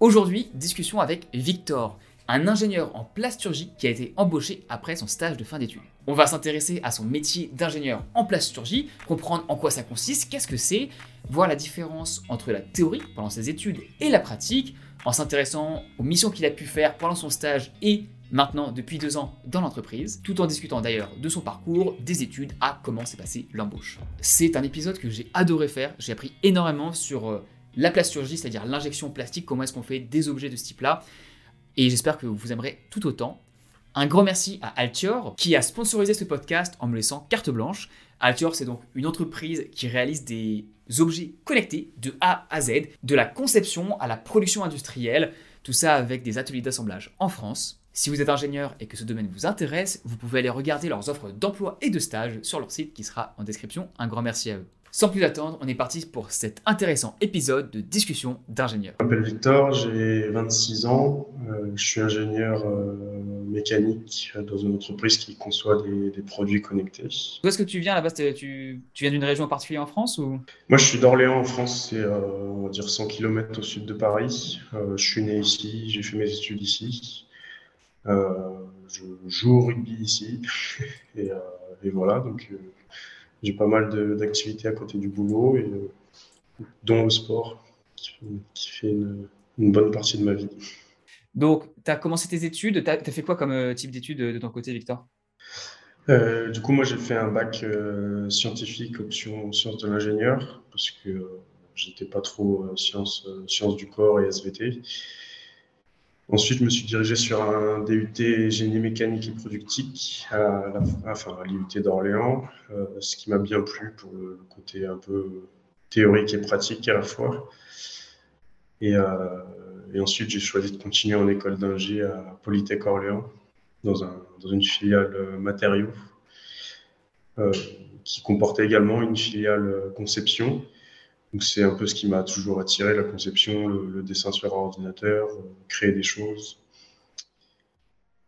Aujourd'hui, discussion avec Victor, un ingénieur en plasturgie qui a été embauché après son stage de fin d'études. On va s'intéresser à son métier d'ingénieur en plasturgie, comprendre en quoi ça consiste, qu'est-ce que c'est, voir la différence entre la théorie pendant ses études et la pratique, en s'intéressant aux missions qu'il a pu faire pendant son stage et maintenant depuis deux ans dans l'entreprise, tout en discutant d'ailleurs de son parcours, des études, à comment s'est passée l'embauche. C'est un épisode que j'ai adoré faire, j'ai appris énormément sur euh, la plasturgie, c'est-à-dire l'injection plastique, comment est-ce qu'on fait des objets de ce type-là. Et j'espère que vous aimerez tout autant. Un grand merci à Altior qui a sponsorisé ce podcast en me laissant carte blanche. Altior, c'est donc une entreprise qui réalise des objets connectés de A à Z, de la conception à la production industrielle, tout ça avec des ateliers d'assemblage en France. Si vous êtes ingénieur et que ce domaine vous intéresse, vous pouvez aller regarder leurs offres d'emploi et de stage sur leur site qui sera en description. Un grand merci à eux. Sans plus attendre, on est parti pour cet intéressant épisode de discussion d'ingénieur. Je m'appelle Victor, j'ai 26 ans, euh, je suis ingénieur euh, mécanique dans une entreprise qui conçoit des, produits connectés. Où est-ce que tu viens? Là-bas tu, tu, viens d'une région en particulier en France ou? Moi je suis d'Orléans en France, c'est euh, on va dire 100 km au sud de Paris. je suis né ici, j'ai fait mes études ici. je joue au rugby ici et, et voilà donc j'ai pas mal d'activités à côté du boulot, et, euh, dont le sport, qui, fait une, bonne partie de ma vie. Donc, tu as commencé tes études. Tu as, fait quoi comme euh, type d'études de ton côté, Victor? Euh, Du coup, moi, j'ai fait un bac scientifique, option sciences de l'ingénieur, parce que j'étais pas trop sciences, sciences du corps et SVT. Ensuite, je me suis dirigé sur un DUT génie mécanique et productique à, enfin, l'IUT d'Orléans, euh, ce qui m'a bien plu pour le, côté un peu théorique et pratique à la fois. Et, euh, et ensuite, j'ai choisi de continuer en école d'ingé à Polytech Orléans, dans, un, dans une filiale euh, matériaux, qui comportait également une filiale conception c'est un peu ce qui m'a toujours attiré, la conception, le, dessin sur ordinateur, euh, créer des choses.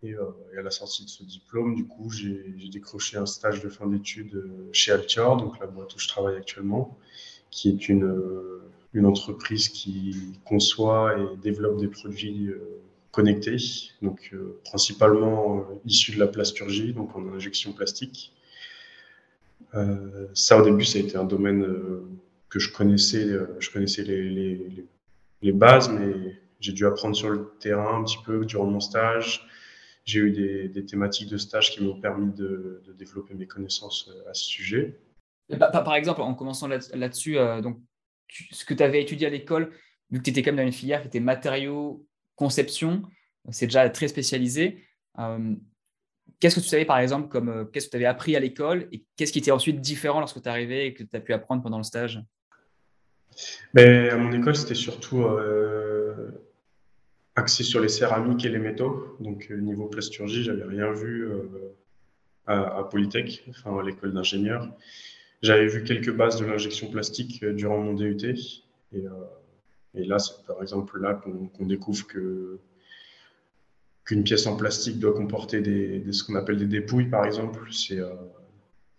Euh, et, à la sortie de ce diplôme, du coup, j'ai décroché un stage de fin d'études euh, chez Altior, donc la boîte où je travaille actuellement, qui est une, une entreprise qui conçoit et développe des produits connectés, donc principalement issus de la plasturgie, donc en injection plastique. ça, au début, ça a été un domaine que je connaissais, euh, je connaissais les, les, bases, mais j'ai dû apprendre sur le terrain un petit peu durant mon stage. J'ai eu des, des, thématiques de stage qui m'ont permis de, de, développer mes connaissances euh, à ce sujet. Par exemple, en commençant là-dessus, euh, donc ce que tu avais étudié à l'école, vu que tu étais quand même dans une filière qui était matériaux, conception, c'est déjà très spécialisé. qu'est-ce que tu savais par exemple, comme qu'est-ce que tu avais appris à l'école et qu'est-ce qui était ensuite différent lorsque tu arrivé et que tu as pu apprendre pendant le stage? À mon école, c'était surtout euh, axé sur les céramiques et les métaux. Donc, euh, niveau plasturgie, j'avais rien vu euh, à, Polytech, enfin à l'école d'ingénieur. J'avais vu quelques bases de l'injection plastique durant mon DUT. Et, là, c'est par exemple là qu'on découvre que qu'une pièce en plastique doit comporter des, ce qu'on appelle des dépouilles, par exemple.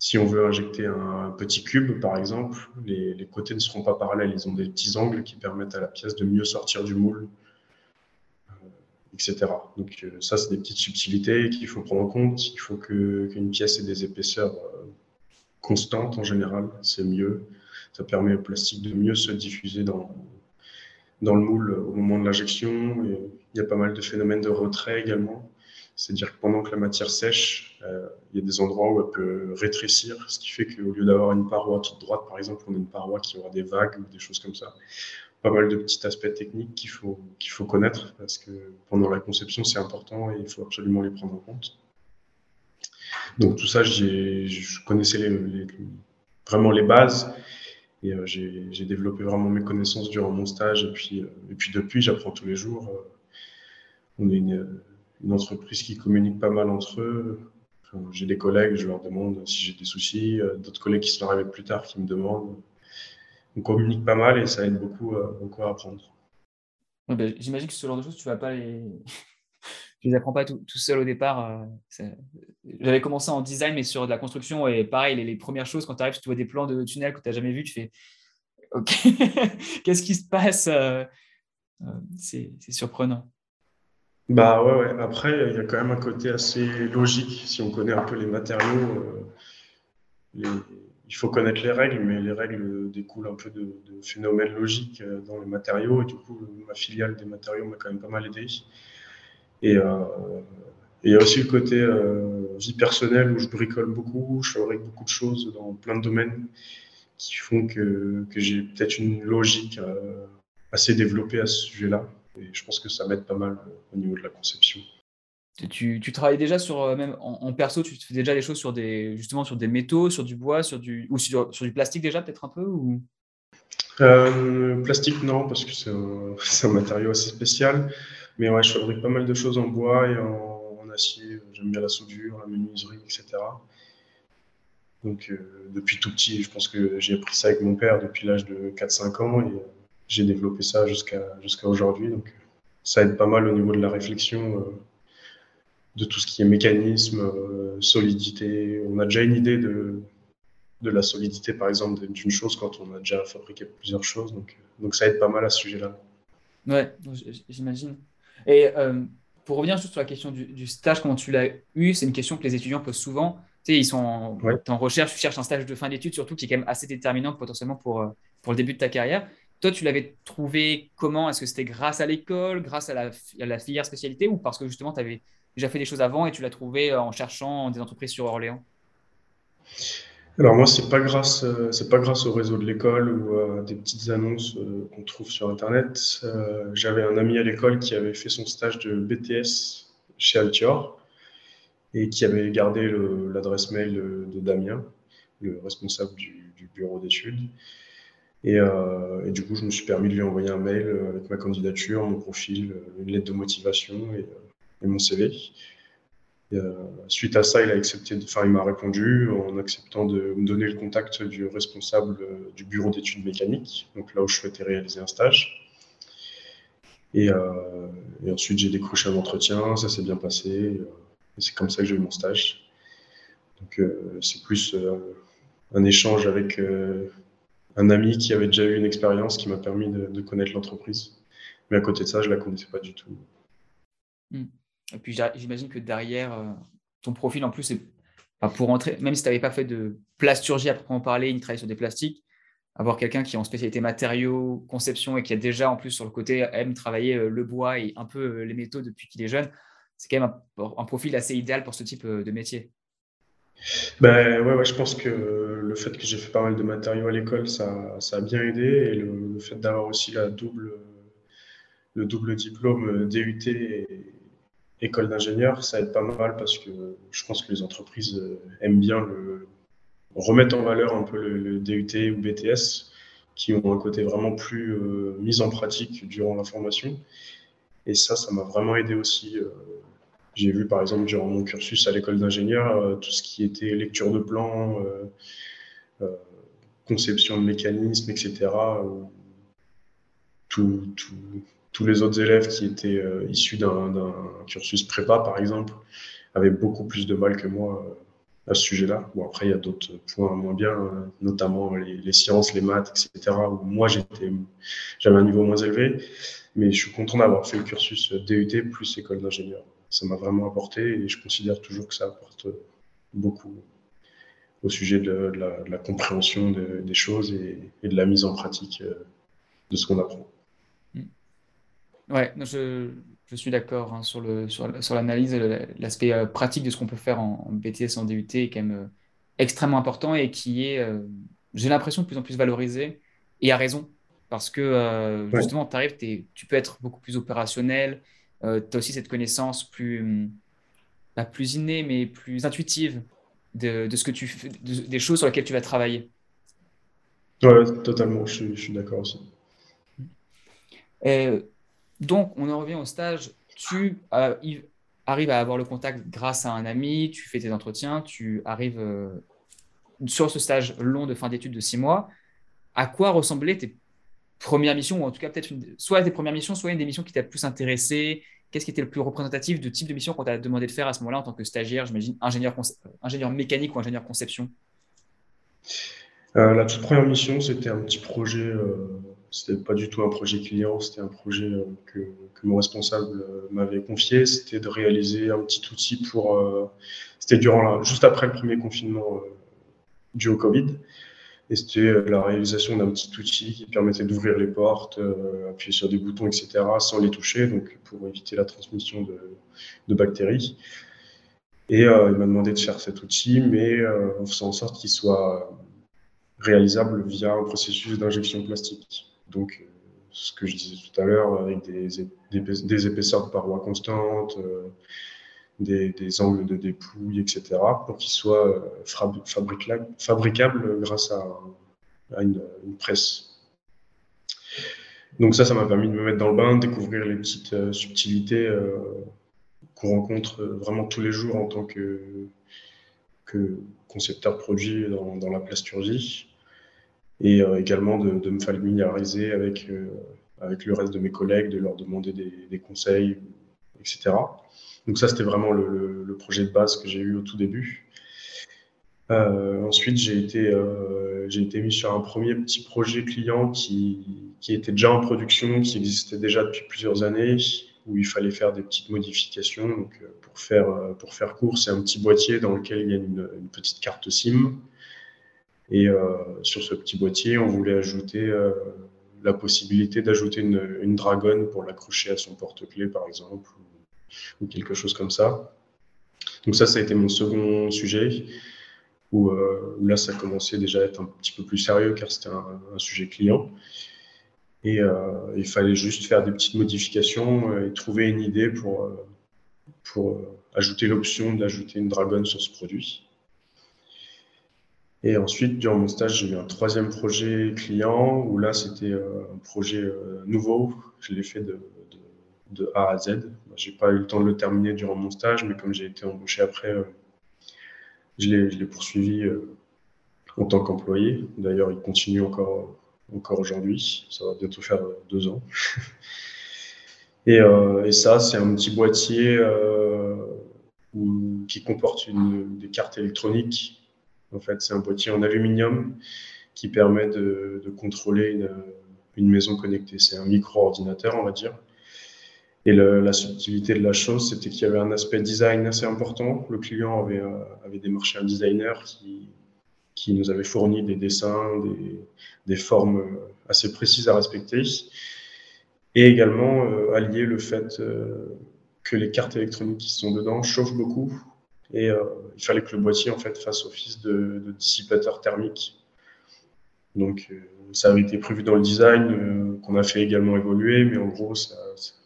Si on veut injecter un, petit cube, par exemple, les, côtés ne seront pas parallèles. Ils ont des petits angles qui permettent à la pièce de mieux sortir du moule, euh, etc. Donc euh, ça, c'est des petites subtilités qu'il faut prendre en compte. Il faut qu'une pièce ait des épaisseurs euh, constantes en général, c'est mieux. Ça permet au plastique de mieux se diffuser dans, dans le moule au moment de l'injection. Il y a pas mal de phénomènes de retrait également. C'est-à-dire que pendant que la matière sèche, euh, il y a des endroits où elle peut rétrécir, ce qui fait qu'au lieu d'avoir une paroi toute droite, par exemple, on a une paroi qui aura des vagues ou des choses comme ça. Pas mal de petits aspects techniques qu'il faut, faut connaître parce que pendant la conception, c'est important et il faut absolument les prendre en compte. Donc tout ça, je connaissais les, vraiment les bases et euh, j'ai développé vraiment mes connaissances durant mon stage et puis, euh, et puis depuis, j'apprends tous les jours. on est une, une entreprise qui communique pas mal entre eux. j'ai des collègues, je leur demande si j'ai des soucis. Euh, d'autres collègues qui sont arrivés plus tard qui me demandent. On communique pas mal et ça aide beaucoup, euh, beaucoup à apprendre. Ben, j'imagine que ce genre de choses, tu vas pas les. tu les apprends pas tout, seul au départ. Euh, j'avais commencé en design, mais sur de la construction. Et pareil, les, premières choses, quand tu arrives, tu vois des plans de tunnels que tu n'as jamais vus, tu fais OK, qu'est-ce qui se passe c'est surprenant. Bah ouais, ouais, Après, il y a quand même un côté assez logique. Si on connaît un peu les matériaux, il faut connaître les règles, mais les règles découlent un peu de, phénomènes logiques dans les matériaux. Et du coup, ma filiale des matériaux m'a quand même pas mal aidé. Et il y a aussi le côté vie personnelle où je bricole beaucoup, je fabrique beaucoup de choses dans plein de domaines qui font que, que j'ai peut-être une logique euh, assez développée à ce sujet-là. Et je pense que ça m'aide pas mal euh, au niveau de la conception. Tu, tu travailles déjà sur, euh, même en, perso, tu fais déjà des choses sur des, justement sur des métaux, sur du bois, sur du, ou sur, sur du plastique déjà, peut-être un peu ou... plastique, non, parce que c'est un, un, matériau assez spécial. Mais ouais, je fabrique pas mal de choses en bois et en, en acier. J'aime bien la soudure, la menuiserie, etc. Donc, euh, depuis tout petit, je pense que j'ai appris ça avec mon père depuis l'âge de 4-5 ans et euh, j'ai développé ça jusqu'à jusqu'à aujourd'hui. Donc, euh, ça aide pas mal au niveau de la réflexion de tout ce qui est mécanisme, solidité. On a déjà une idée de, de la solidité, par exemple, d'une chose quand on a déjà fabriqué plusieurs choses. Donc, donc ça aide pas mal à ce sujet-là. Ouais, j'imagine. Et pour revenir juste sur la question du, du stage, comment tu l'as eu, c'est une question que les étudiants posent souvent sais, ils sont en, recherche, tu cherches un stage de fin d'études, surtout qui est quand même assez déterminant potentiellement pour, euh, pour le début de ta carrière. Toi, tu l'avais trouvé comment? Est-ce que c'était grâce à l'école, grâce à la, filière spécialité ou parce que justement, tu avais déjà fait des choses avant et tu l'as trouvé euh, en cherchant des entreprises sur Orléans? Alors moi, c'est pas euh, pas grâce au réseau de l'école ou à des petites annonces qu'on trouve sur Internet. J'avais un ami à l'école qui avait fait son stage de BTS chez Altior et qui avait gardé l'adresse mail de, Damien, le responsable du, bureau d'études. Euh, et, du coup, je me suis permis de lui envoyer un mail avec ma candidature, mon profil, une lettre de motivation et, mon CV. Euh, suite à ça, il a accepté, enfin, il m'a répondu en acceptant de me donner le contact du responsable du bureau d'études mécaniques, donc là où je souhaitais réaliser un stage. Et, euh, et ensuite, j'ai décroché un entretien, ça s'est bien passé c'est comme ça que j'ai eu mon stage. Donc euh, c'est plus euh, un échange avec euh, un ami qui avait déjà eu une expérience qui m'a permis de, connaître l'entreprise. Mais à côté de ça, je ne la connaissais pas du tout. Hmm. Et puis j'imagine que derrière, ton profil en plus, pour rentrer, même si tu n'avais pas fait de plasturgie à proprement parler, une travail sur des plastiques, avoir quelqu'un qui est en spécialité matériaux, conception et qui a déjà en plus sur le côté aime travailler le bois et un peu les métaux depuis qu'il est jeune, c'est quand même un, profil assez idéal pour ce type euh, de métier. Ben, ouais, ouais, je pense que le fait que j'ai fait pas mal de matériaux à l'école, ça, ça, a bien aidé. Et le, fait d'avoir aussi la double, le double diplôme DUT et école d'ingénieur, ça aide pas mal parce que je pense que les entreprises aiment bien le, remettre en valeur un peu le, DUT ou BTS qui ont un côté vraiment plus euh, mis en pratique durant la formation. Et ça, ça m'a vraiment aidé aussi. Euh, j'ai vu par exemple durant mon cursus à l'école d'ingénieur euh, tout ce qui était lecture de plans, euh, euh, conception de mécanismes, etc. tous les autres élèves qui étaient issus d'un cursus prépa, par exemple, avaient beaucoup plus de mal que moi à ce sujet-là. Bon, après, il y a d'autres points moins bien, notamment les, sciences, les maths, etc., où moi, j'avais un niveau moins élevé. Mais je suis content d'avoir fait le cursus DUT plus école d'ingénieur ça m'a vraiment apporté et je considère toujours que ça apporte beaucoup au sujet de, la, compréhension des choses et, de la mise en pratique euh, de ce qu'on apprend. Mm. Ouais, je, je suis d'accord hein, sur, le, sur, l'analyse, l'aspect euh, pratique de ce qu'on peut faire en, BTS, en DUT est quand même euh, extrêmement important et qui est, j'ai l'impression, de plus en plus valorisé et à raison. Parce que justement, tu arrives, tu peux être beaucoup plus opérationnel, euh, tu as aussi cette connaissance plus, pas plus innée, mais plus intuitive de, ce que tu fais, des choses sur lesquelles tu vas travailler. Oui, totalement, je, suis d'accord aussi. donc, on en revient au stage. Tu euh, arrives à avoir le contact grâce à un ami, tu fais tes entretiens, tu arrives euh, sur ce stage long de fin d'études de six mois. À quoi ressemblaient tes première mission, ou en tout cas peut-être soit des premières missions, soit une des missions qui t'a plus intéressé Qu'est-ce qui était le plus représentatif de type de mission qu'on t'a demandé de faire à ce moment-là en tant que stagiaire, j'imagine, ingénieur, ingénieur mécanique ou ingénieur conception? Euh, La toute première mission, c'était un petit projet euh, c'était pas du tout un projet client, c'était un projet que, que, mon responsable m'avait confié. C'était de réaliser un petit outil pour. c'était durant juste après le premier confinement dû au Covid. Et c'était la réalisation d'un petit outil qui permettait d'ouvrir les portes, appuyer sur des boutons, etc., sans les toucher, donc pour éviter la transmission de, bactéries. Et euh, il m'a demandé de faire cet outil, mais euh, en faisant en sorte qu'il soit réalisable via un processus d'injection plastique. Donc, euh, ce que je disais tout à l'heure, avec des, des, épaisseurs de parois constantes, des, angles de dépouille, etc., pour qu'il soit fabricable, fabricable grâce à, une, presse. Donc ça, ça m'a permis de me mettre dans le bain, découvrir les petites subtilités qu'on rencontre vraiment tous les jours en tant que, concepteur produit dans, la plasturgie et euh, également de, me familiariser avec, euh, avec le reste de mes collègues, de leur demander des, conseils, etc. Donc ça, c'était vraiment le, projet de base que j'ai eu au tout début. Euh, ensuite, j'ai été, j'ai été mis sur un premier petit projet client qui, était déjà en production, qui existait déjà depuis plusieurs années, où il fallait faire des petites modifications. Donc, euh, pour, faire, euh, court, c'est un petit boîtier dans lequel il y a une, petite carte SIM. Et euh, sur ce petit boîtier, on voulait ajouter la possibilité d'ajouter une, une dragonne pour l'accrocher à son porte-clés, par exemple, ou, quelque chose comme ça. Donc ça, ça a été mon second sujet, où, là, ça commençait déjà à être un petit peu plus sérieux, car c'était un, sujet client. Et euh, il fallait juste faire des petites modifications euh, et trouver une idée pour, euh, pour ajouter l'option d'ajouter une dragonne sur ce produit. Et ensuite, durant mon stage, j'ai eu un troisième projet client où là, c'était un projet nouveau. Je l'ai fait de, A à Z. Je n'ai pas eu le temps de le terminer durant mon stage, mais comme j'ai été embauché après, je l'ai poursuivi en tant qu'employé. D'ailleurs, il continue encore aujourd'hui. Ça va bientôt faire deux ans. Euh, et, ça, c'est un petit boîtier euh, qui comporte une, des cartes électroniques. En fait, c'est un boîtier en aluminium qui permet de, contrôler une, maison connectée. C'est un micro-ordinateur, on va dire. Et la subtilité de la chose, c'était qu'il y avait un aspect design assez important. Le client avait, euh, démarché un designer qui, nous avait fourni des dessins, des, des formes euh, assez précises à respecter, et également euh, allier le fait euh, que les cartes électroniques qui sont dedans chauffent beaucoup, et il fallait que le boîtier en fait fasse office de, dissipateur thermique. Donc ça avait été prévu dans le design, qu'on a fait également évoluer, mais en gros,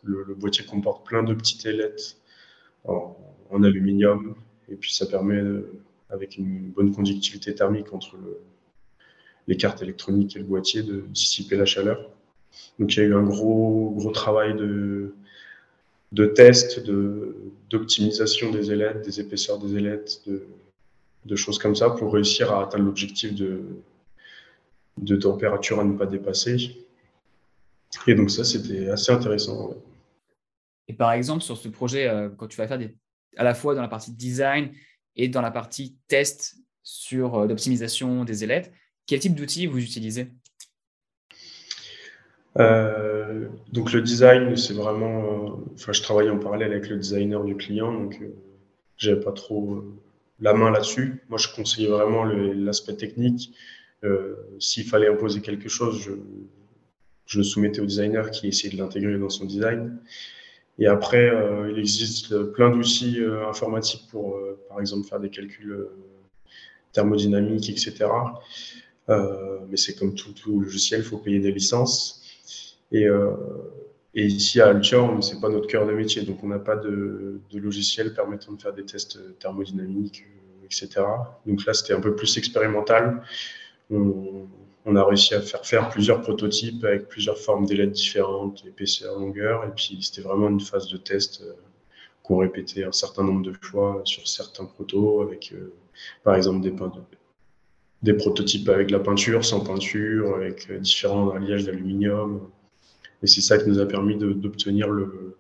le, boîtier comporte plein de petites ailettes en, aluminium, et puis ça permet avec une bonne conductivité thermique entre les cartes électroniques et le boîtier de dissiper la chaleur. Donc il y a eu un gros, gros travail de, de test, d'optimisation des ailettes, des épaisseurs des ailettes, de, choses comme ça pour réussir à atteindre l'objectif de, de température à ne pas dépasser. Et donc ça, c'était assez intéressant. Et par exemple, sur ce projet, euh, quand tu vas faire des, à la fois dans la partie design et dans la partie test sur euh, l'optimisation des ailettes, quel type d'outils vous utilisez? Euh, donc le design, c'est vraiment, enfin je travaille en parallèle avec le designer du client, donc j'avais pas trop la main là-dessus. Moi, je conseillais vraiment l'aspect technique. S'il fallait imposer quelque chose, je, le soumettais au designer qui essayait de l'intégrer dans son design. Et après, euh, il existe plein d'outils euh, informatiques pour, euh, par exemple, faire des calculs thermodynamiques, etc. mais c'est comme tout, logiciel, il faut payer des licences. Et, ici, à Altior, ce n'est pas notre cœur de métier, donc on n'a pas de, logiciel permettant de faire des tests thermodynamiques, etc. Donc là, c'était un peu plus expérimental. On, on a réussi à faire faire plusieurs prototypes avec plusieurs formes d'ailettes différentes, épaisseur, longueur, et puis c'était vraiment une phase de test euh, qu'on répétait un certain nombre de fois sur certains protos, avec euh, par exemple des, des prototypes avec la peinture, sans peinture, avec euh, différents alliages d'aluminium. Et c'est ça qui nous a permis d'obtenir le,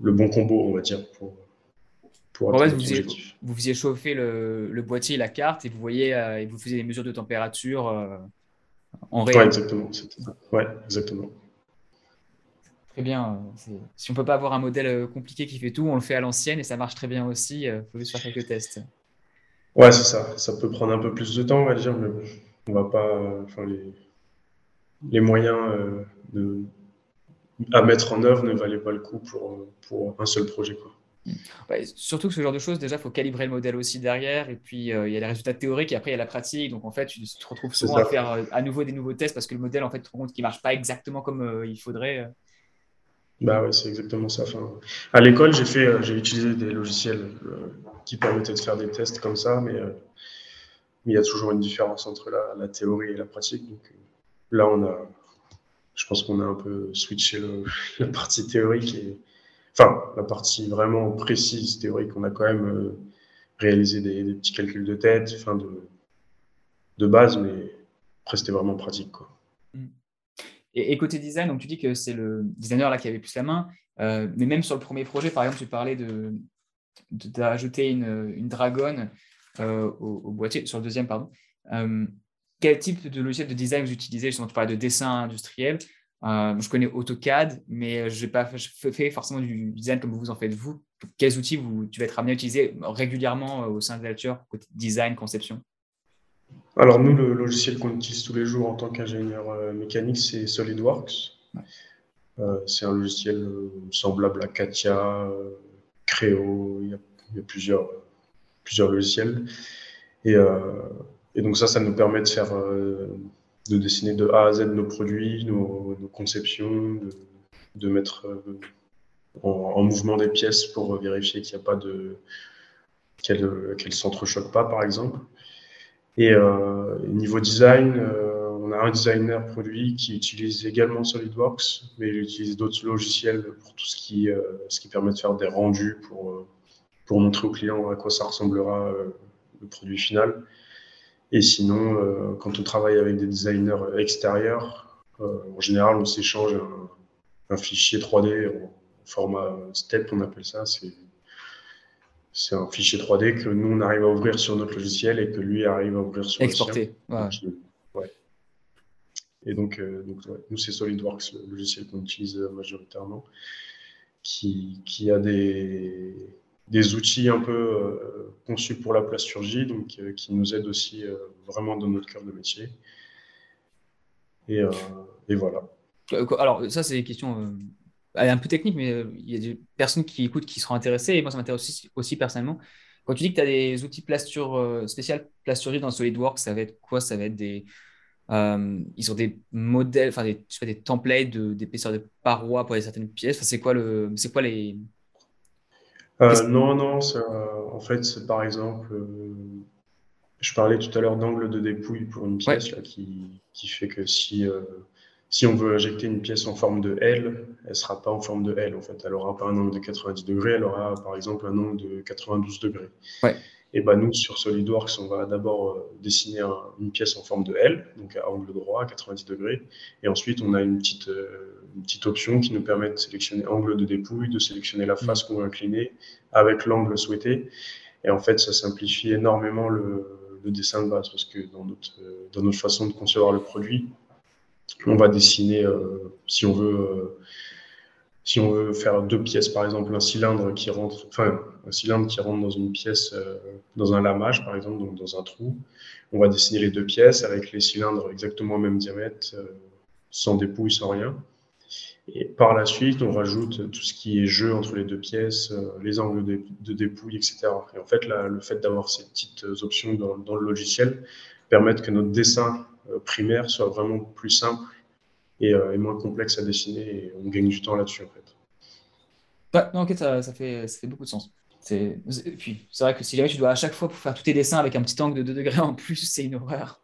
le bon combo, on va dire, pour, en fait, vous faisiez, chauffer le, boîtier, la carte, et vous voyez, euh, et vous faisiez des mesures de température. Euh, en réel. Ouais, exactement. Ouais, exactement. Très bien. Si on peut pas avoir un modèle compliqué qui fait tout, on le fait à l'ancienne et ça marche très bien aussi. Il faut juste faire quelques tests. Ouais, c'est ça. Ça peut prendre un peu plus de temps, on va dire, mais on va pas. Enfin, les, les moyens de, à mettre en œuvre ne valaient pas le coup pour, pour un seul projet. Quoi. Surtout que ce genre de choses, déjà, il faut calibrer le modèle aussi derrière. Et puis, euh, il y a les résultats théoriques et après, il y a la pratique. Donc, en fait, tu te retrouves souvent à faire euh, à nouveau des nouveaux tests parce que le modèle, en fait, tu te rends compte qu'il ne marche pas exactement comme euh, il faudrait. Bah ouais, c'est exactement ça. Enfin, à l'école, j'ai fait, j'ai utilisé des logiciels qui permettaient de faire des tests comme ça, mais il y a toujours une différence entre la, la théorie et la pratique. Donc, là, on a, je pense qu'on a un peu switché la partie théorique et enfin la partie vraiment précise théorique. On a quand même euh, réalisé des, petits calculs de tête, enfin de, de base, mais après c'était vraiment pratique. Mm. Et, côté design, donc tu dis que c'est le designer là qui avait plus la main, euh, mais même sur le premier projet, par exemple, tu parlais de d'ajouter une, une dragonne euh, au, boîtier, sur le deuxième, pardon quel type de logiciel de design vous utilisez? Justement, tu parlais de dessin industriel. Euh, je connais AutoCAD, mais je n'ai pas fait forcément du design comme vous en faites vous. Quels outils vous, tu vas être amené à utiliser régulièrement euh, au sein de Alture, côté design, conception? Alors, nous, le logiciel qu'on utilise tous les jours en tant qu'ingénieur euh, mécanique, c'est SolidWorks. c'est un logiciel semblable à Katia, Creo, il y a, plusieurs, plusieurs logiciels. Et et donc ça, ça nous permet de faire, euh, de dessiner de A à Z nos produits, nos, conceptions, de, mettre euh, en, mouvement des pièces pour vérifier qu'il n'y a pas de qu'elles ne s'entrechoquent pas, par exemple. Et euh, niveau design, on a un designer produit qui utilise également SolidWorks, mais il utilise d'autres logiciels pour tout ce qui, ce qui permet de faire des rendus pour, pour montrer au client à quoi ça ressemblera le produit final. Et sinon, euh, quand on travaille avec des designers extérieurs, euh, en général, on s'échange un, fichier 3D en format STEP, on appelle ça. C'est un fichier 3D que nous, on arrive à ouvrir sur notre logiciel et que lui arrive à ouvrir sur Exporter. le sien. Ouais. Et donc, euh, donc nous, c'est SolidWorks, le logiciel qu'on utilise majoritairement, qui, qui a des, des outils un peu euh, conçus pour la plasturgie, donc euh, qui nous aident aussi euh, vraiment dans notre cœur de métier. Et, et voilà. Alors, ça, c'est des questions un peu techniques, mais il y a des personnes qui écoutent qui seront intéressées, et moi, ça m'intéresse aussi, personnellement. Quand tu dis que tu as des outils plasture, spécial plasturgie dans SolidWorks, ça va être quoi? Ça va être des. ils ont des modèles, enfin des, des templates d'épaisseur de, parois pour certaines pièces? c'est quoi, le, quoi les, euh, non, non, en fait, c'est par exemple, euh, je parlais tout à l'heure d'angle de dépouille pour une pièce là, qui, qui fait que si, euh, si on veut injecter une pièce en forme de L, elle ne sera pas en forme de L en fait. Elle n'aura pas un angle de 90 degrés, elle aura par exemple un angle de 92 degrés. Ouais. Et ben nous, sur SolidWorks, on va d'abord euh, dessiner une pièce en forme de L, donc à angle droit, à 90 degrés. Et ensuite, on a une petite, euh, une petite option qui nous permet de sélectionner angle de dépouille, de sélectionner la face qu'on veut incliner avec l'angle souhaité. Et en fait, ça simplifie énormément le, le dessin de base parce que dans notre, euh, dans notre façon de concevoir le produit, on va dessiner, si on veut si on veut faire deux pièces, par exemple, un cylindre qui rentre, enfin, un cylindre qui rentre dans une pièce, euh, dans un lamage, par exemple, dans un trou, on va dessiner les deux pièces avec les cylindres exactement au même diamètre, euh, sans dépouille, sans rien. Et par la suite, on rajoute tout ce qui est jeu entre les deux pièces, euh, les angles de, dépouille, etc. Et en fait, le fait d'avoir ces petites options dans, dans, le logiciel permettent que notre dessin primaire soit vraiment plus simple euh, et, moins complexe à dessiner et on gagne du temps là-dessus en fait. Ouais, non, ok, ça, ça, fait, ça fait beaucoup de sens. C'est, puis, c'est vrai que si jamais tu dois à chaque fois pour faire tous tes dessins avec un petit angle de 2 degrés en plus, c'est une horreur.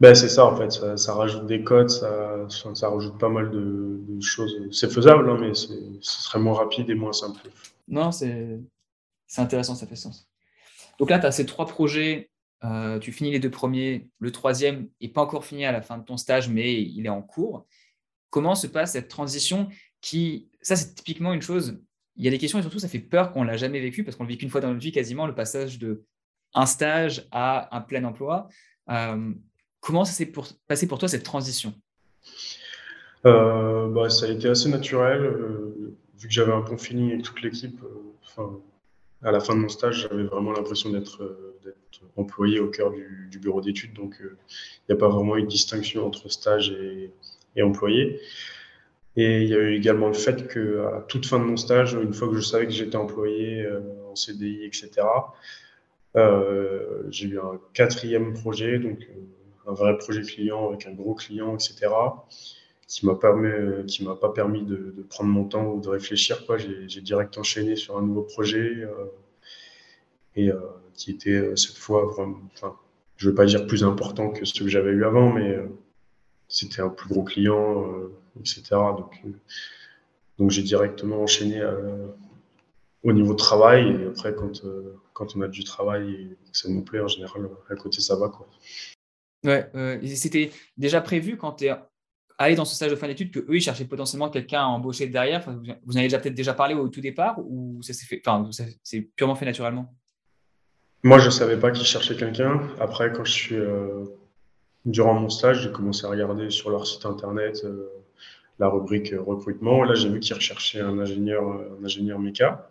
Ben, c'est ça en fait, ça, rajoute des codes, ça, ça rajoute pas mal de, choses. C'est faisable, hein, mais ce serait moins rapide et moins simple. Non, c'est, c'est intéressant, ça fait sens. Donc là, tu as ces trois projets euh, tu finis les deux premiers, le troisième n'est pas encore fini à la fin de ton stage, mais il est en cours. Comment se passe cette transition ça c'est typiquement une chose, il y a des questions et surtout ça fait peur qu'on ne l'a jamais vécu parce qu'on le vit qu'une fois dans notre vie quasiment, le passage de un stage à un plein emploi. Euh, comment ça s'est passé pour toi cette transition? Bah, Ça a été assez naturel, vu que j'avais un bon feeling avec toute l'équipe. À la fin de mon stage, j'avais vraiment l'impression d'être employé au cœur du, bureau d'études, donc il n'y a pas vraiment une distinction entre stage et, employé. Et il y a eu également le fait qu'à toute fin de mon stage, une fois que je savais que j'étais employé euh, en CDI, etc., euh, j'ai eu un quatrième projet, donc euh, un vrai projet client avec un gros client, etc., qui m'a permis, qui m'a pas permis de, prendre mon temps ou de réfléchir. Quoi. J'ai, direct enchaîné sur un nouveau projet et qui était cette fois vraiment, enfin, je veux pas dire plus important que ce que j'avais eu avant, mais c'était un plus gros client etc. Donc, euh, donc j'ai directement enchaîné euh, au niveau de travail. Et après, quand, euh, quand on a du travail et que ça nous plaît, en général, à côté, ça va. Quoi. Ouais, c'était déjà prévu quand tu es allé dans ce stage de fin d'études que eux ils cherchaient potentiellement quelqu'un à embaucher derrière. vous en avez déjà peut-être déjà parlé au tout départ ou ça s'est fait, enfin, c'est purement fait naturellement? Moi, je savais pas qu'ils cherchaient quelqu'un. Après, quand je suis durant mon stage, j'ai commencé à regarder sur leur site internet la rubrique recrutement. Là, j'ai vu qu'ils recherchaient un ingénieur, un ingénieur méca.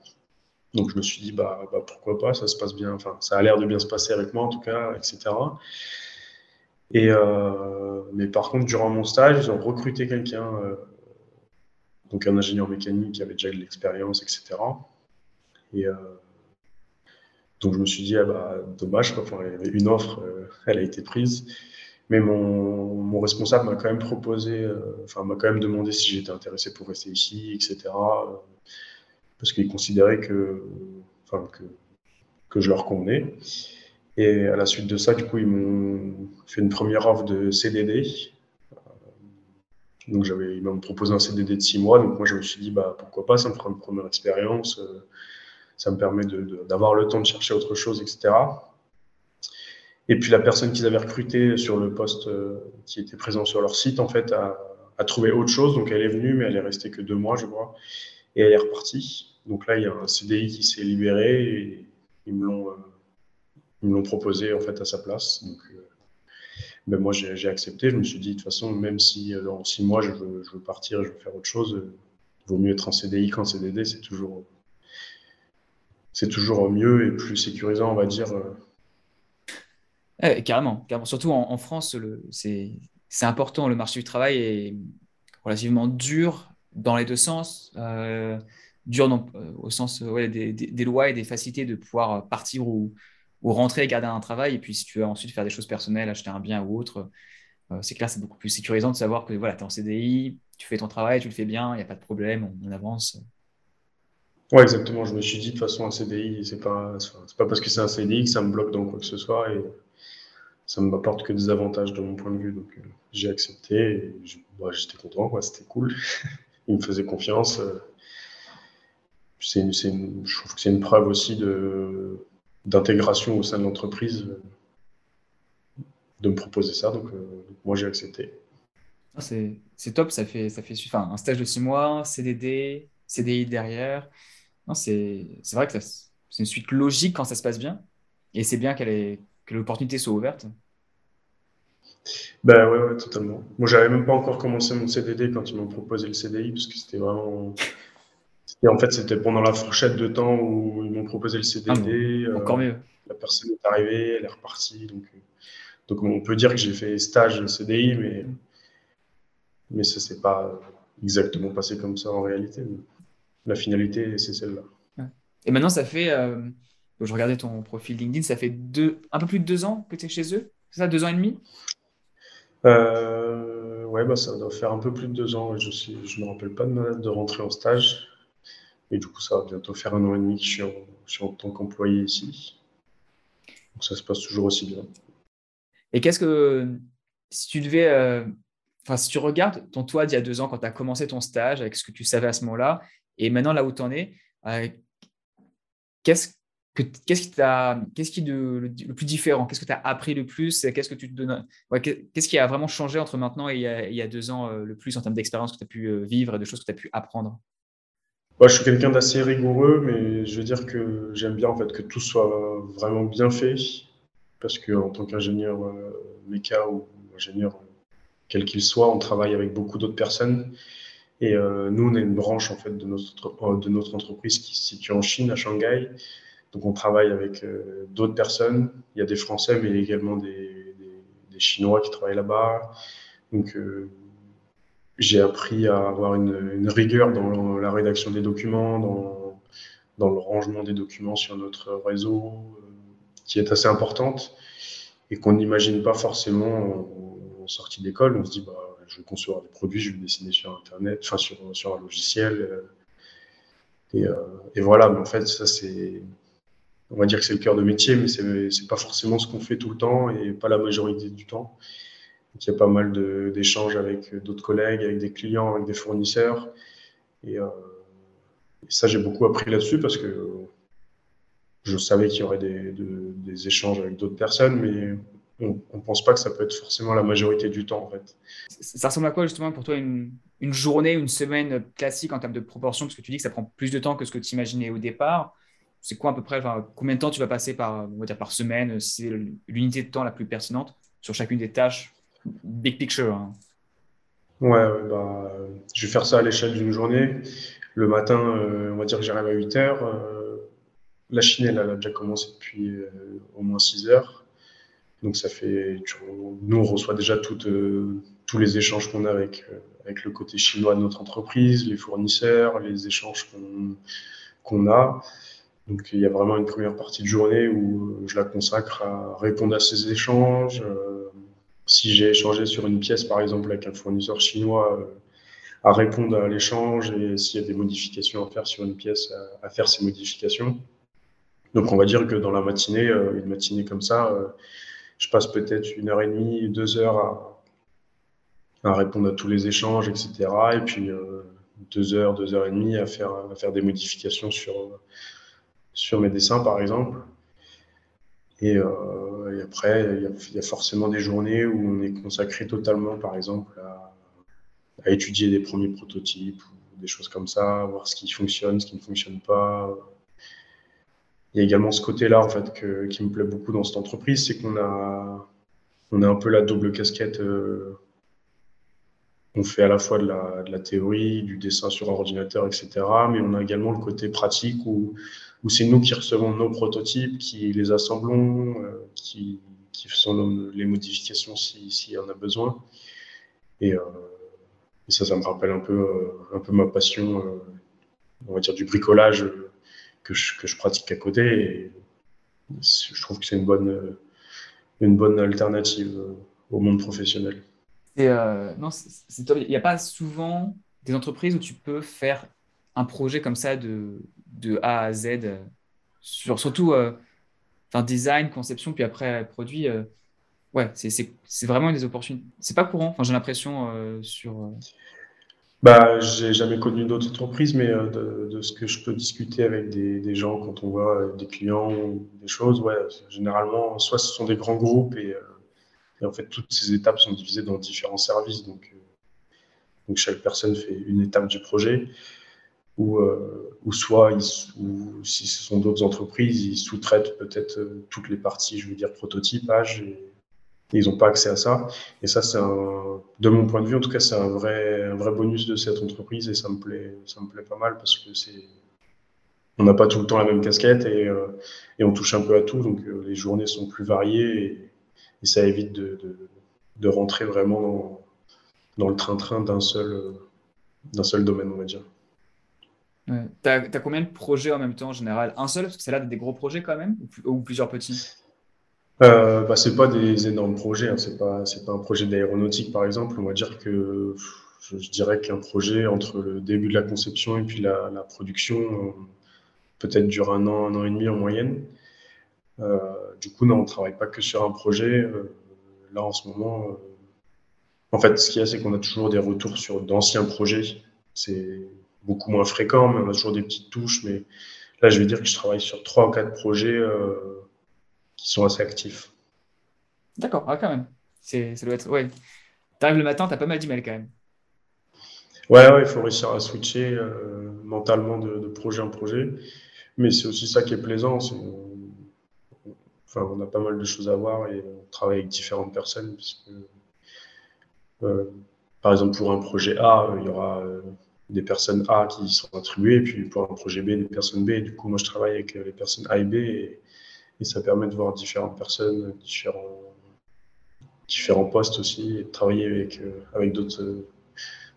Donc, je me suis dit, bah, bah, pourquoi pas, ça se passe bien. Enfin, ça a l'air de bien se passer avec moi, en tout cas, etc. Euh, mais par contre, durant mon stage, ils ont recruté quelqu'un, euh, donc un ingénieur mécanique qui avait déjà de l'expérience, etc. Et euh, donc, je me suis dit, ah, bah, dommage, enfin, une offre, elle a été prise. Mais mon, responsable m'a quand même proposé, enfin, m'a quand même demandé si j'étais intéressé pour rester ici, etc. Parce qu'il considérait que, enfin, que, que je leur convenais. Et à la suite de ça, du coup, ils m'ont fait une première offre de CDD. Euh, donc, ils m'ont proposé un CDD de six mois. Donc, moi, je me suis dit, bah, pourquoi pas, ça me fera une première expérience. Ça me permet d'avoir le temps de chercher autre chose, etc. Et puis la personne qu'ils avaient recrutée sur le poste euh, qui était présent sur leur site, en fait, a, trouvé autre chose. Donc elle est venue, mais elle est restée que deux mois, je crois. Et elle est repartie. Donc là, il y a un CDI qui s'est libéré et ils me l'ont, euh, proposé en fait à sa place. Donc euh, ben moi, j'ai, accepté. Je me suis dit, de toute façon, même si dans six mois, je veux, je veux partir, je veux faire autre chose, il vaut mieux être en CDI qu'en CDD. C'est toujours, c'est toujours mieux et plus sécurisant, on va dire carrément, carrément. Surtout en, France, c'est important. Le marché du travail est relativement dur dans les deux sens. Euh, dur euh, au sens des, lois et des facilités de pouvoir partir ou, rentrer et garder un travail. Et puis, si tu veux ensuite faire des choses personnelles, acheter un bien ou autre, euh, c'est clair, c'est beaucoup plus sécurisant de savoir que voilà, tu es en CDI, tu fais ton travail, tu le fais bien, il n'y a pas de problème, on, avance. Oui, exactement. Je me suis dit, de toute façon, un CDI, c'est pas, pas parce que c'est un CDI que ça me bloque dans quoi que ce soit. Et ça ne m'apporte que des avantages de mon point de vue. Donc euh, j'ai accepté bah, j'étais content, c'était cool. Il me faisait confiance. Euh. C'est je trouve que c'est une preuve aussi de, d'intégration au sein de l'entreprise euh, de me proposer ça. Donc, moi j'ai accepté. Ah, c'est, c'est top, ça fait, ça fait enfin, un stage de six mois, CDD, CDI derrière. Non, c'est, c'est vrai que c'est une suite logique quand ça se passe bien. Et c'est bien qu'elle ait, que l'opportunité soit ouverte Ben ouais, ouais, totalement. Moi, j'avais même pas encore commencé mon CDD quand ils m'ont proposé le CDI, parce que c'était vraiment. Et en fait, c'était pendant la fourchette de temps où ils m'ont proposé le CDD. Ah encore mieux. La personne est arrivée, elle est repartie. Donc, euh, donc on peut dire que j'ai fait stage CDI, mais, mais ça s'est pas exactement passé comme ça en réalité. La finalité, c'est celle-là. Et maintenant, ça fait. Euh, je regardais ton profil LinkedIn, ça fait deux, un peu plus de deux ans que tu es chez eux C'est ça, deux ans et demi? Euh, Ouais, bah, ça doit faire un peu plus de deux ans. Je ne je me rappelle pas de ma date de rentrer en stage. Et du coup, ça va bientôt faire un an et demi que je suis en, tant qu'employé ici. Donc ça se passe toujours aussi bien. Et qu'est-ce que, si tu devais, euh, enfin, si tu regardes ton toi d'il y a deux ans, quand tu as commencé ton stage, avec ce que tu savais à ce moment-là, et maintenant là où tu en es, euh, qu'est-ce qu'est-ce qui t'a, qu'est-ce qui est le, plus différent? Qu'est-ce que tu as appris le plus? Qu'est-ce que tu te donnes Qu'est-ce qui a vraiment changé entre maintenant et il y a, deux ans euh, le plus en termes d'expérience que tu as pu vivre et de choses que tu as pu apprendre? Je suis quelqu'un d'assez rigoureux, mais je veux dire que j'aime bien en fait que tout soit vraiment bien fait, parce que en tant qu'ingénieur euh, méca ou ingénieur, quel qu'il soit, on travaille avec beaucoup d'autres personnes. Et nous, on a une branche en fait de notre, de notre entreprise qui se situe en Chine, à Shanghai. Donc on travaille avec d'autres personnes. Il y a des Français, mais également des, des, Chinois qui travaillent là-bas. Donc j'ai appris à avoir une, rigueur dans la rédaction des documents, dans, le rangement des documents sur notre réseau, qui est assez importante et qu'on n'imagine pas forcément en, sortie d'école. On se dit, bah, je vais concevoir des produits, je vais dessiner sur Internet, enfin sur, un logiciel. Euh, et, euh, et, voilà, mais en fait, ça c'est, on va dire que c'est le cœur de métier, mais c'est pas forcément ce qu'on fait tout le temps et pas la majorité du temps. Il y a pas mal d'échanges avec d'autres collègues, avec des clients, avec des fournisseurs. Et, euh, et ça, j'ai beaucoup appris là-dessus parce que je savais qu'il y aurait des, échanges avec d'autres personnes, mais on ne pense pas que ça peut être forcément la majorité du temps en fait. Ça ressemble à quoi justement pour toi une, journée, une semaine classique en termes de proportion? Parce que tu dis que ça prend plus de temps que ce que tu imaginais au départ. C'est quoi à peu près, combien de temps tu vas passer par, on va dire par semaine? C'est l'unité de temps la plus pertinente sur chacune des tâches Big picture. Hein. Ouais, bah, je vais faire ça à l'échelle d'une journée. Le matin, euh, on va dire que j'arrive à 8 heures. Euh, la Chine, elle, a déjà commencé depuis euh, au moins 6 heures. Donc ça fait, nous on reçoit déjà toutes, tous les échanges qu'on a avec, avec le côté chinois de notre entreprise, les fournisseurs, les échanges qu'on a. Donc il y a vraiment une première partie de journée où je la consacre à répondre à ces échanges. Si j'ai échangé sur une pièce par exemple avec un fournisseur chinois, à répondre à l'échange et s'il y a des modifications à faire sur une pièce, à, faire ces modifications. Donc on va dire que dans la matinée, euh, une matinée comme ça, euh, je passe peut-être une heure et demie, deux heures à, répondre à tous les échanges, etc. Et puis euh, deux heures, deux heures et demie à faire, à faire des modifications sur, sur mes dessins, par exemple. Et, et après, il y, a, forcément des journées où on est consacré totalement, par exemple, à, à étudier des premiers prototypes, ou des choses comme ça, voir ce qui fonctionne, ce qui ne fonctionne pas il y a également ce côté-là en fait qui me plaît beaucoup dans cette entreprise, c'est qu'on a on a un peu la double casquette. Euh, on fait à la fois de la, théorie, du dessin sur ordinateur, etc. Mais on a également le côté pratique où, c'est nous qui recevons nos prototypes, qui les assemblons, euh, qui, faisons les modifications s'il si y en a besoin. Et, euh, et, ça, ça me rappelle un peu, euh, un peu ma passion, on va dire, du bricolage que je, que je pratique à côté. Et je trouve que c'est une bonne, une bonne alternative au monde professionnel. Euh, non, Il n'y a pas souvent des entreprises où tu peux faire un projet comme ça de, de A à Z, sur, surtout euh, design, conception, puis après produit. Euh, ouais, c'est vraiment des opportunités. C'est pas courant, enfin, j'ai l'impression euh, sur. Bah, j'ai jamais connu d'autres entreprises, mais euh, de, ce que je peux discuter avec des, des, gens quand on voit euh, des clients ou des choses, ouais, généralement, soit ce sont des grands groupes et, euh, et en fait toutes ces étapes sont divisées dans différents services, donc, donc chaque personne fait une étape du projet, ou, ou soit si ce sont d'autres entreprises, ils sous-traitent peut-être toutes les parties, je veux dire prototypage ils n'ont pas accès à ça. Et ça, c'est de mon point de vue, en tout cas, c'est un vrai, un vrai bonus de cette entreprise et ça me plaît, ça me plaît pas mal parce que c'est, on n'a pas tout le temps la même casquette et, euh, on touche un peu à tout. Donc, euh, les journées sont plus variées et, ça évite de, de, de, rentrer vraiment dans, dans le train-train d'un seul, d'un seul domaine, on va dire. Ouais. Tu as, combien de projets en même temps en général? Un seul? Parce que c'est là des gros projets quand même? Ou, ou plusieurs petits? Euh, bah, c'est pas des énormes projets, hein. c'est pas c'est pas un projet d'aéronautique par exemple. On va dire que je, je dirais qu'un projet entre le début de la conception et puis la, la production euh, peut-être dure un an, un an et demi en moyenne. Euh, du coup, non, on travaille pas que sur un projet. Euh, là, en ce moment, euh, en fait, ce qu'il y a, c'est qu'on a toujours des retours sur d'anciens projets. C'est beaucoup moins fréquent, mais on a toujours des petites touches. Mais là, je vais dire que je travaille sur trois ou quatre projets euh, qui sont assez actifs. D'accord, ah, quand même. C'est, ça doit être. Ouais. T'arrives le matin, t'as pas mal d'emails quand même. Ouais, ouais, il faut réussir à switcher euh, mentalement de, de, projet en projet. Mais c'est aussi ça qui est plaisant. C'est, on a pas mal de choses à voir et on travaille avec différentes personnes. Que par exemple, pour un projet A, il y aura des personnes A qui sont attribuées, puis pour un projet B, des personnes B. Du coup, moi, je travaille avec les personnes A et B, et, ça permet de voir différentes personnes, différents, postes aussi, et de travailler avec, avec d'autres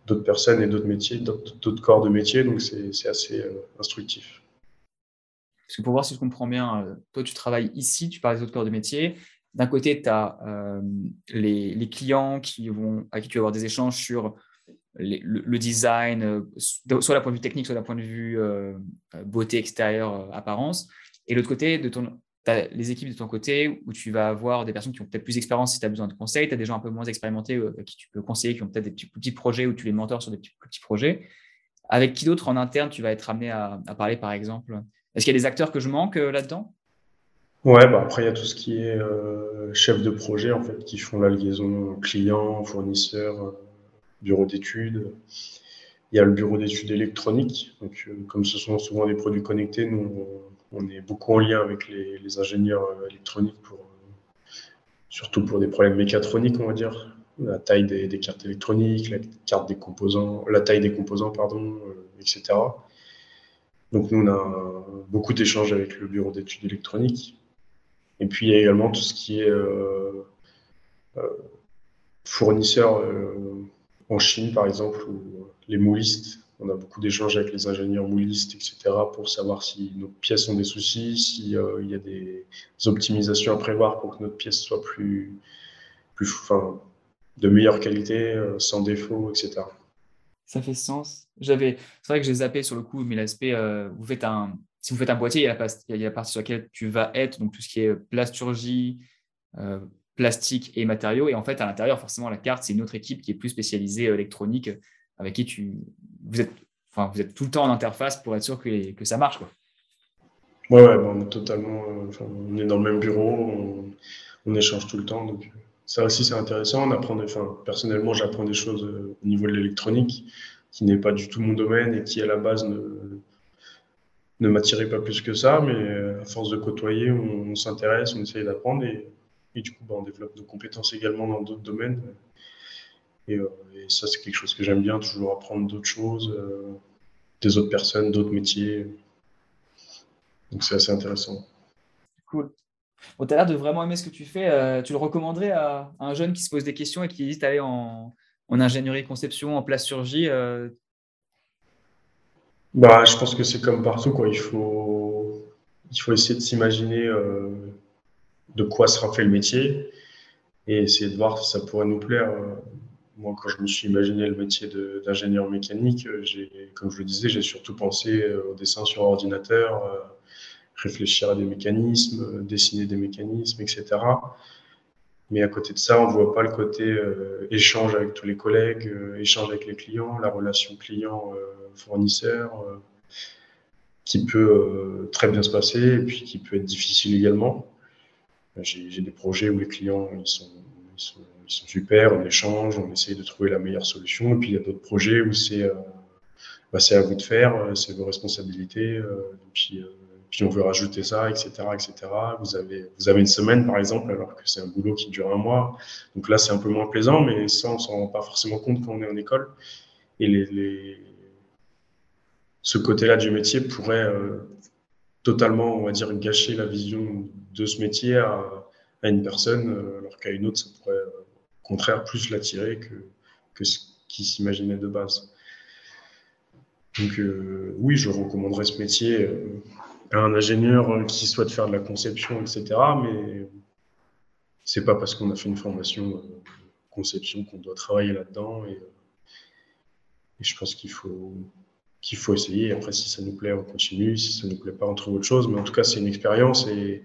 d'autres personnes et d'autres métiers, d'autres corps de métier, donc c'est assez instructif. Parce que pour voir si je comprends bien, euh, toi, tu travailles ici, tu parles des autres corps de métier. D'un côté, tu as euh, les, clients qui vont, à qui tu vas avoir des échanges sur le, design, euh, soit d'un point de vue technique, soit d'un point de vue beauté extérieure, apparence. Et l'autre côté, de ton, tu as les équipes de ton côté où tu vas avoir des personnes qui ont peut-être plus d'expérience si tu as besoin de conseils, tu as des gens un peu moins expérimentés qui tu peux conseiller, qui ont peut-être des petits, petits, projets où tu les mentors sur des petits, projets. Avec qui d'autre en interne tu vas être amené à, à parler, par exemple? Est-ce qu'il y a des acteurs que je manque euh, là-dedans? Ouais, bah après, il y a tout ce qui est euh, chef de projet, en fait, qui font la liaison client, fournisseur, euh, bureau d'études. Il y a le bureau d'études électroniques. Donc, comme ce sont souvent des produits connectés, nous, on, est beaucoup en lien avec les, ingénieurs électroniques, pour, surtout pour des problèmes mécatroniques, on va dire. La taille des, cartes électroniques, la, carte des composants, la taille des composants, pardon, etc. Donc nous, on a beaucoup d'échanges avec le bureau d'études électroniques. Et puis il y a également tout ce qui est euh, euh, fournisseurs euh, en Chine, par exemple, ou les moulistes. On a beaucoup d'échanges avec les ingénieurs moulistes, etc., pour savoir si nos pièces ont des soucis, s'il y a des optimisations à prévoir pour que notre pièce soit plus, plus enfin, de meilleure qualité, sans défaut, etc ça fait sens. C'est vrai que j'ai zappé sur le coup, mais l'aspect, euh, un, si vous faites un boîtier, il y, a la, partie sur laquelle tu vas être, donc tout ce qui est plasturgie, euh, plastique et matériaux. Et en fait, à l'intérieur, forcément, la carte, c'est une autre équipe qui est plus spécialisée euh, électronique, avec qui tu, vous êtes, enfin, vous êtes tout le temps en interface pour être sûr que, ça marche, quoi. Ouais, on est totalement, on est dans le même bureau, on, échange tout le temps, ça aussi, c'est intéressant. On apprend enfin, personnellement, j'apprends des choses euh, au niveau de l'électronique qui n'est pas du tout mon domaine et qui, à la base, ne, ne m'attirait pas plus que ça. Mais euh, à force de côtoyer, on, s'intéresse, on essaye d'apprendre et, et, du coup, bah, on développe nos compétences également dans d'autres domaines. Et, euh, ça, c'est quelque chose que j'aime bien, toujours apprendre d'autres choses, des autres personnes, d'autres métiers. Donc, c'est assez intéressant. Cool. Bon, tu as l'air de vraiment aimer ce que tu fais. Euh, tu le recommanderais à, un jeune qui se pose des questions et qui hésite à aller en, ingénierie conception, en plasturgie euh? bah, Je pense que c'est comme partout. Quoi. Il, faut, il faut essayer de s'imaginer euh, de quoi sera fait le métier et essayer de voir si ça pourrait nous plaire. Moi, quand je me suis imaginé le métier d'ingénieur mécanique, comme je le disais, j'ai surtout pensé au dessin sur ordinateur réfléchir à des mécanismes, dessiner des mécanismes, etc. Mais à côté de ça, on ne voit pas le côté euh, échange avec tous les collègues, euh, échange avec les clients, la relation client-fournisseur, euh, qui peut très bien se passer et puis qui peut être difficile également. J'ai des projets où les clients ils sont, ils sont, super, on échange, on essaye de trouver la meilleure solution. Et puis il y a d'autres projets où c'est bah, à vous de faire, c'est vos responsabilités. Puis on veut rajouter ça, etc., etc. Vous avez, vous avez une semaine, par exemple, alors que c'est un boulot qui dure un mois. Donc là, c'est un peu moins plaisant, mais ça, on s'en rend pas forcément compte quand on est en école. Et les, ce côté-là du métier pourrait euh, totalement, on va dire, gâcher la vision de ce métier à, une personne, euh, alors qu'à une autre, ça pourrait, euh, au contraire, plus l'attirer que, que ce qu'il s'imaginait de base. Donc oui, je recommanderais ce métier un ingénieur qui souhaite faire de la conception, etc. Mais c'est pas parce qu'on a fait une formation euh, conception qu'on doit travailler là-dedans. Et, euh, et, je pense qu'il faut qu'il faut essayer. Après, si ça nous plaît, on continue. Si ça nous plaît pas, on trouve autre chose. Mais en tout cas, c'est une expérience et,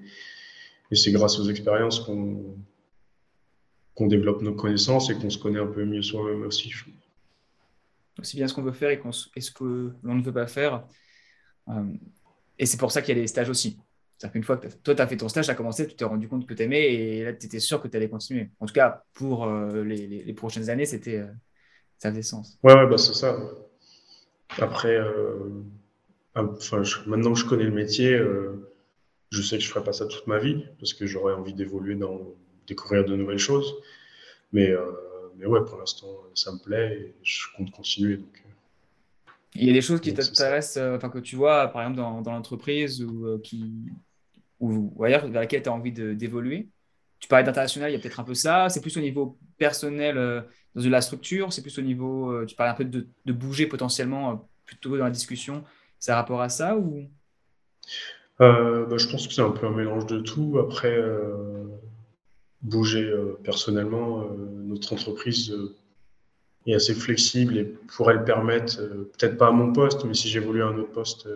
c'est grâce aux expériences qu'on qu'on développe nos connaissances et qu'on se connaît un peu mieux soi-même aussi. Aussi bien ce qu'on veut faire et, ce que l'on ne veut pas faire. Euh, et c'est pour ça qu'il y a des stages aussi. C'est-à-dire qu'une fois que toi, tu as fait ton stage, tu as commencé, tu t'es rendu compte que tu aimais et là, tu étais sûr que tu allais continuer. En tout cas, pour euh, les, prochaines années, c'était, euh, ça faisait sens. Ouais, ouais bah, c'est ça. Après, euh, enfin, maintenant que je connais le métier, je sais que je ne ferai pas ça toute ma vie parce que j'aurais envie d'évoluer dans découvrir de nouvelles choses. Mais mais ouais, pour l'instant, ça me plaît et je compte continuer. Donc, il y a des choses qui t'intéressent, enfin, que tu vois, par exemple, dans, dans l'entreprise ou, qui, ou, ailleurs, vers laquelle tu as envie d'évoluer Tu parlais d'international, il y a peut-être un peu ça. C'est plus au niveau personnel dans la structure, c'est plus au niveau, tu parlais un peu de, de bouger potentiellement plutôt dans la discussion. C'est rapport à ça ou? Euh, bah, je pense que c'est un peu un mélange de tout. Après, euh, bouger euh, personnellement, notre entreprise est assez flexible et pourrait le permettre, peut-être pas à mon poste, mais si j'évolue à un autre poste,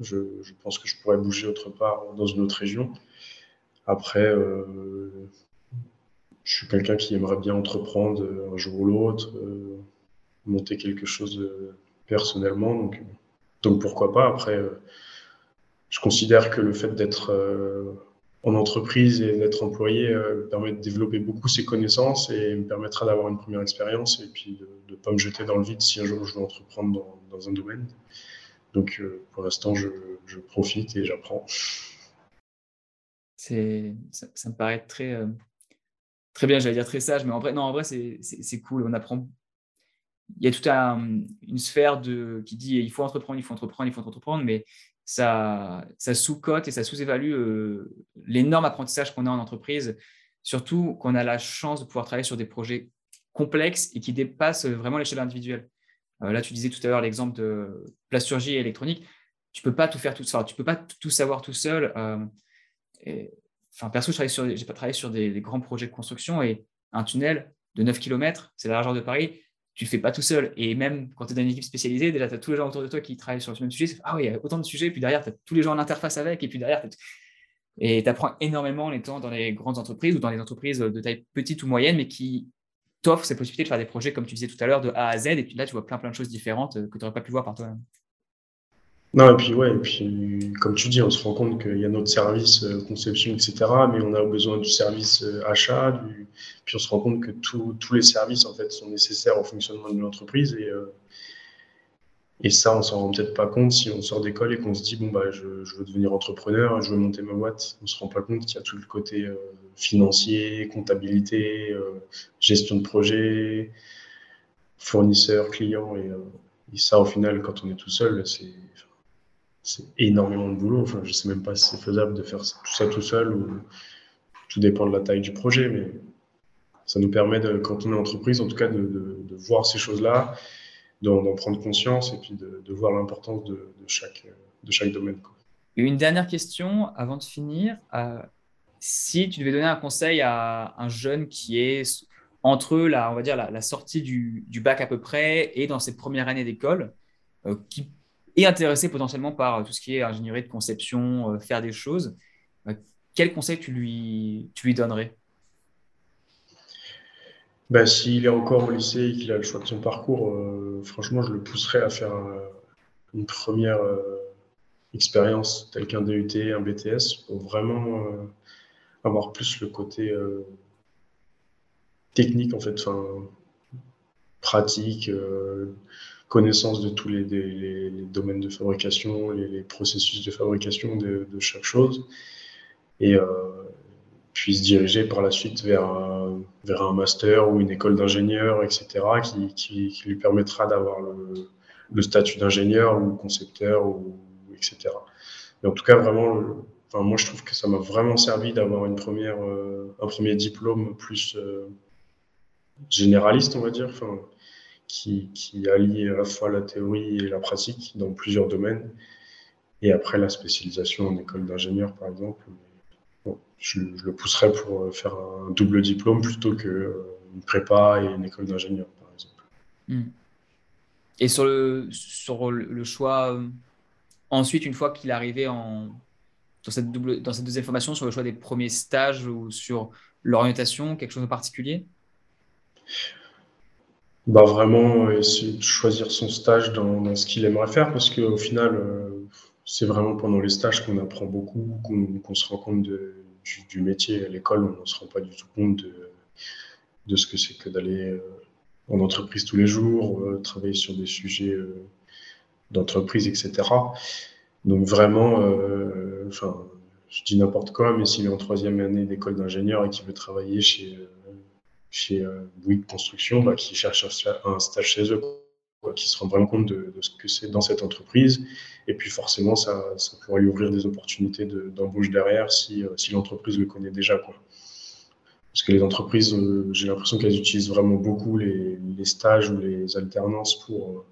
je, pense que je pourrais bouger autre part dans une autre région. Après, je suis quelqu'un qui aimerait bien entreprendre un jour ou l'autre, monter quelque chose personnellement, donc, donc pourquoi pas. Après, je considère que le fait d'être euh, en entreprise et d'être employé euh, me permet de développer beaucoup ses connaissances et me permettra d'avoir une première expérience et puis de ne pas me jeter dans le vide si un jour je veux entreprendre dans, un domaine. Donc euh, pour l'instant, je, profite et j'apprends. C'est, ça, me paraît très, très bien, j'allais dire très sage, mais en vrai, vrai, c'est, cool. On apprend. Il y a toute une sphère de, qui dit il faut entreprendre, il faut entreprendre, il faut entreprendre, mais ça, sous-cote et ça sous-évalue euh, l'énorme apprentissage qu'on a en entreprise, surtout qu'on a la chance de pouvoir travailler sur des projets complexes et qui dépassent vraiment l'échelle individuelle. Euh, là, tu disais tout à l'heure l'exemple de plasturgie électronique. Tu peux pas tout faire tout seul. Tu peux pas tout savoir tout seul. Euh, enfin, perso, je j'ai pas travaillé sur des, des, grands projets de construction et un tunnel de 9 km, c'est la largeur de Paris tu le fais pas tout seul. Et même quand tu es dans une équipe spécialisée, déjà, tu as tous les gens autour de toi qui travaillent sur le même sujet. Ah oui, il y a autant de sujets. Puis derrière, tu as tous les gens en interface avec. Et puis derrière, et tu apprends énormément en étant dans les grandes entreprises ou dans les entreprises de taille petite ou moyenne, mais qui t'offrent cette possibilité de faire des projets, comme tu disais tout à l'heure, de A à Z. Et puis là, tu vois plein, plein de choses différentes que tu n'aurais pas pu voir par toi-même. Non, et puis, ouais, et puis, comme tu dis, on se rend compte qu'il y a notre service euh, conception, etc., mais on a besoin du service euh, achat, puis on se rend compte que tous les services, en fait, sont nécessaires au fonctionnement de l'entreprise, et, euh, et ça, on s'en rend peut-être pas compte si on sort d'école et qu'on se dit, bon, bah, je, veux devenir entrepreneur, je veux monter ma boîte. On se rend pas compte qu'il y a tout le côté financier, comptabilité, gestion de projet, fournisseur, client, et, et ça, au final, quand on est tout seul, c'est c'est énormément de boulot. Enfin, je sais même pas si c'est faisable de faire tout ça tout seul ou tout dépend de la taille du projet, mais ça nous permet, quand on est entreprise, en tout cas, de, voir ces choses-là, d'en prendre conscience et puis de, voir l'importance de, chaque, de chaque domaine. Une dernière question avant de finir. Euh, si tu devais donner un conseil à un jeune qui est entre la, on va dire, la, sortie du, bac à peu près et dans ses premières années d'école, euh, qui et intéressé potentiellement par euh, tout ce qui est ingénierie de conception, euh, faire des choses, euh, quel conseil tu lui, tu lui donnerais? Ben, S'il est encore au lycée et qu'il a le choix de son parcours, franchement, je le pousserais à faire une première expérience telle qu'un DUT, un BTS, pour vraiment avoir plus le côté technique, en fait, pratique connaissance de tous les, domaines de fabrication, les, processus de fabrication de, chaque chose, et euh, puis se diriger par la suite vers un, vers un master ou une école d'ingénieur, etc., qui, qui, lui permettra d'avoir le, statut d'ingénieur ou concepteur, ou, etc. Mais en tout cas, vraiment, enfin, moi je trouve que ça m'a vraiment servi d'avoir une première, euh, un premier diplôme plus euh, généraliste, on va dire. Qui, qui, allie à la fois la théorie et la pratique dans plusieurs domaines. Et après, la spécialisation en école d'ingénieur, par exemple. je, le pousserais pour faire un double diplôme plutôt qu'une euh, prépa et une école d'ingénieur, par exemple. Hmm. Et sur le, sur le choix, euh, ensuite, une fois qu'il est arrivé en, dans, cette double, dans cette deuxième formation, sur le choix des premiers stages ou sur l'orientation, quelque chose en particulier? Bah vraiment essayer de choisir son stage dans, ce qu'il aimerait faire parce qu'au final, euh, c'est vraiment pendant les stages qu'on apprend beaucoup, qu'on se rend compte du, métier. À l'école, on ne se rend pas du tout compte de, de ce que c'est que d'aller euh, en entreprise tous les jours, euh, travailler sur des sujets d'entreprise, etc. Donc vraiment, enfin, je dis n'importe quoi, mais s'il est en troisième année d'école d'ingénieur et qu'il veut travailler chez chez Bouygues Construction bah, qui cherchent un stage chez eux, qui se rendent vraiment compte de, ce que c'est dans cette entreprise. Et puis forcément, ça, pourrait lui ouvrir des opportunités d'embauche derrière si, si l'entreprise le connaît déjà. Parce que les entreprises, j'ai l'impression qu'elles utilisent vraiment beaucoup les, les, stages ou les alternances pour.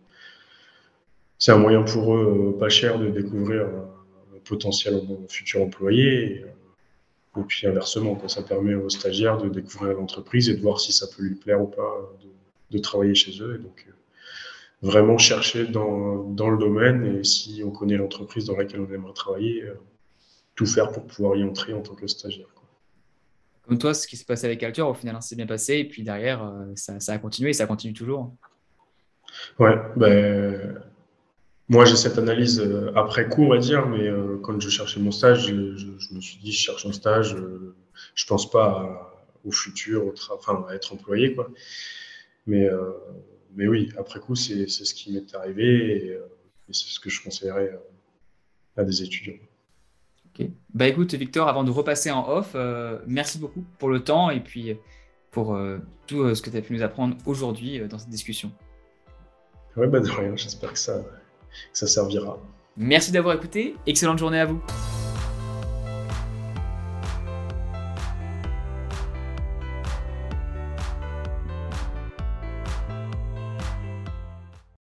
c'est un moyen pour eux pas cher de découvrir un potentiel futur employé. Et puis inversement, ça permet aux stagiaires de découvrir l'entreprise et de voir si ça peut lui plaire ou pas de, travailler chez eux. Et donc, euh, vraiment chercher dans, dans, le domaine et si on connaît l'entreprise dans laquelle on aimerait travailler, euh, tout faire pour pouvoir y entrer en tant que stagiaire. Comme toi, ce qui s'est passé avec Alture, au final, c'est hein, bien passé. Et puis derrière, euh, ça, ça, a continué et ça continue toujours. Ouais, ben, moi, j'ai cette analyse euh, après coup, on va dire, mais euh, quand je cherchais mon stage, je, me suis dit, je cherche un stage, euh, je pense pas au futur, au enfin, à être employé, quoi. Mais, mais oui, après coup, c'est ce qui m'est arrivé et, c'est ce que je conseillerais à des étudiants. Ok. Bah écoute, Victor, avant de repasser en off, merci beaucoup pour le temps et puis pour tout ce que tu as pu nous apprendre aujourd'hui dans cette discussion. Ouais, bah de rien, j'espère que ça, ça servira. Merci d'avoir écouté, excellente journée à vous.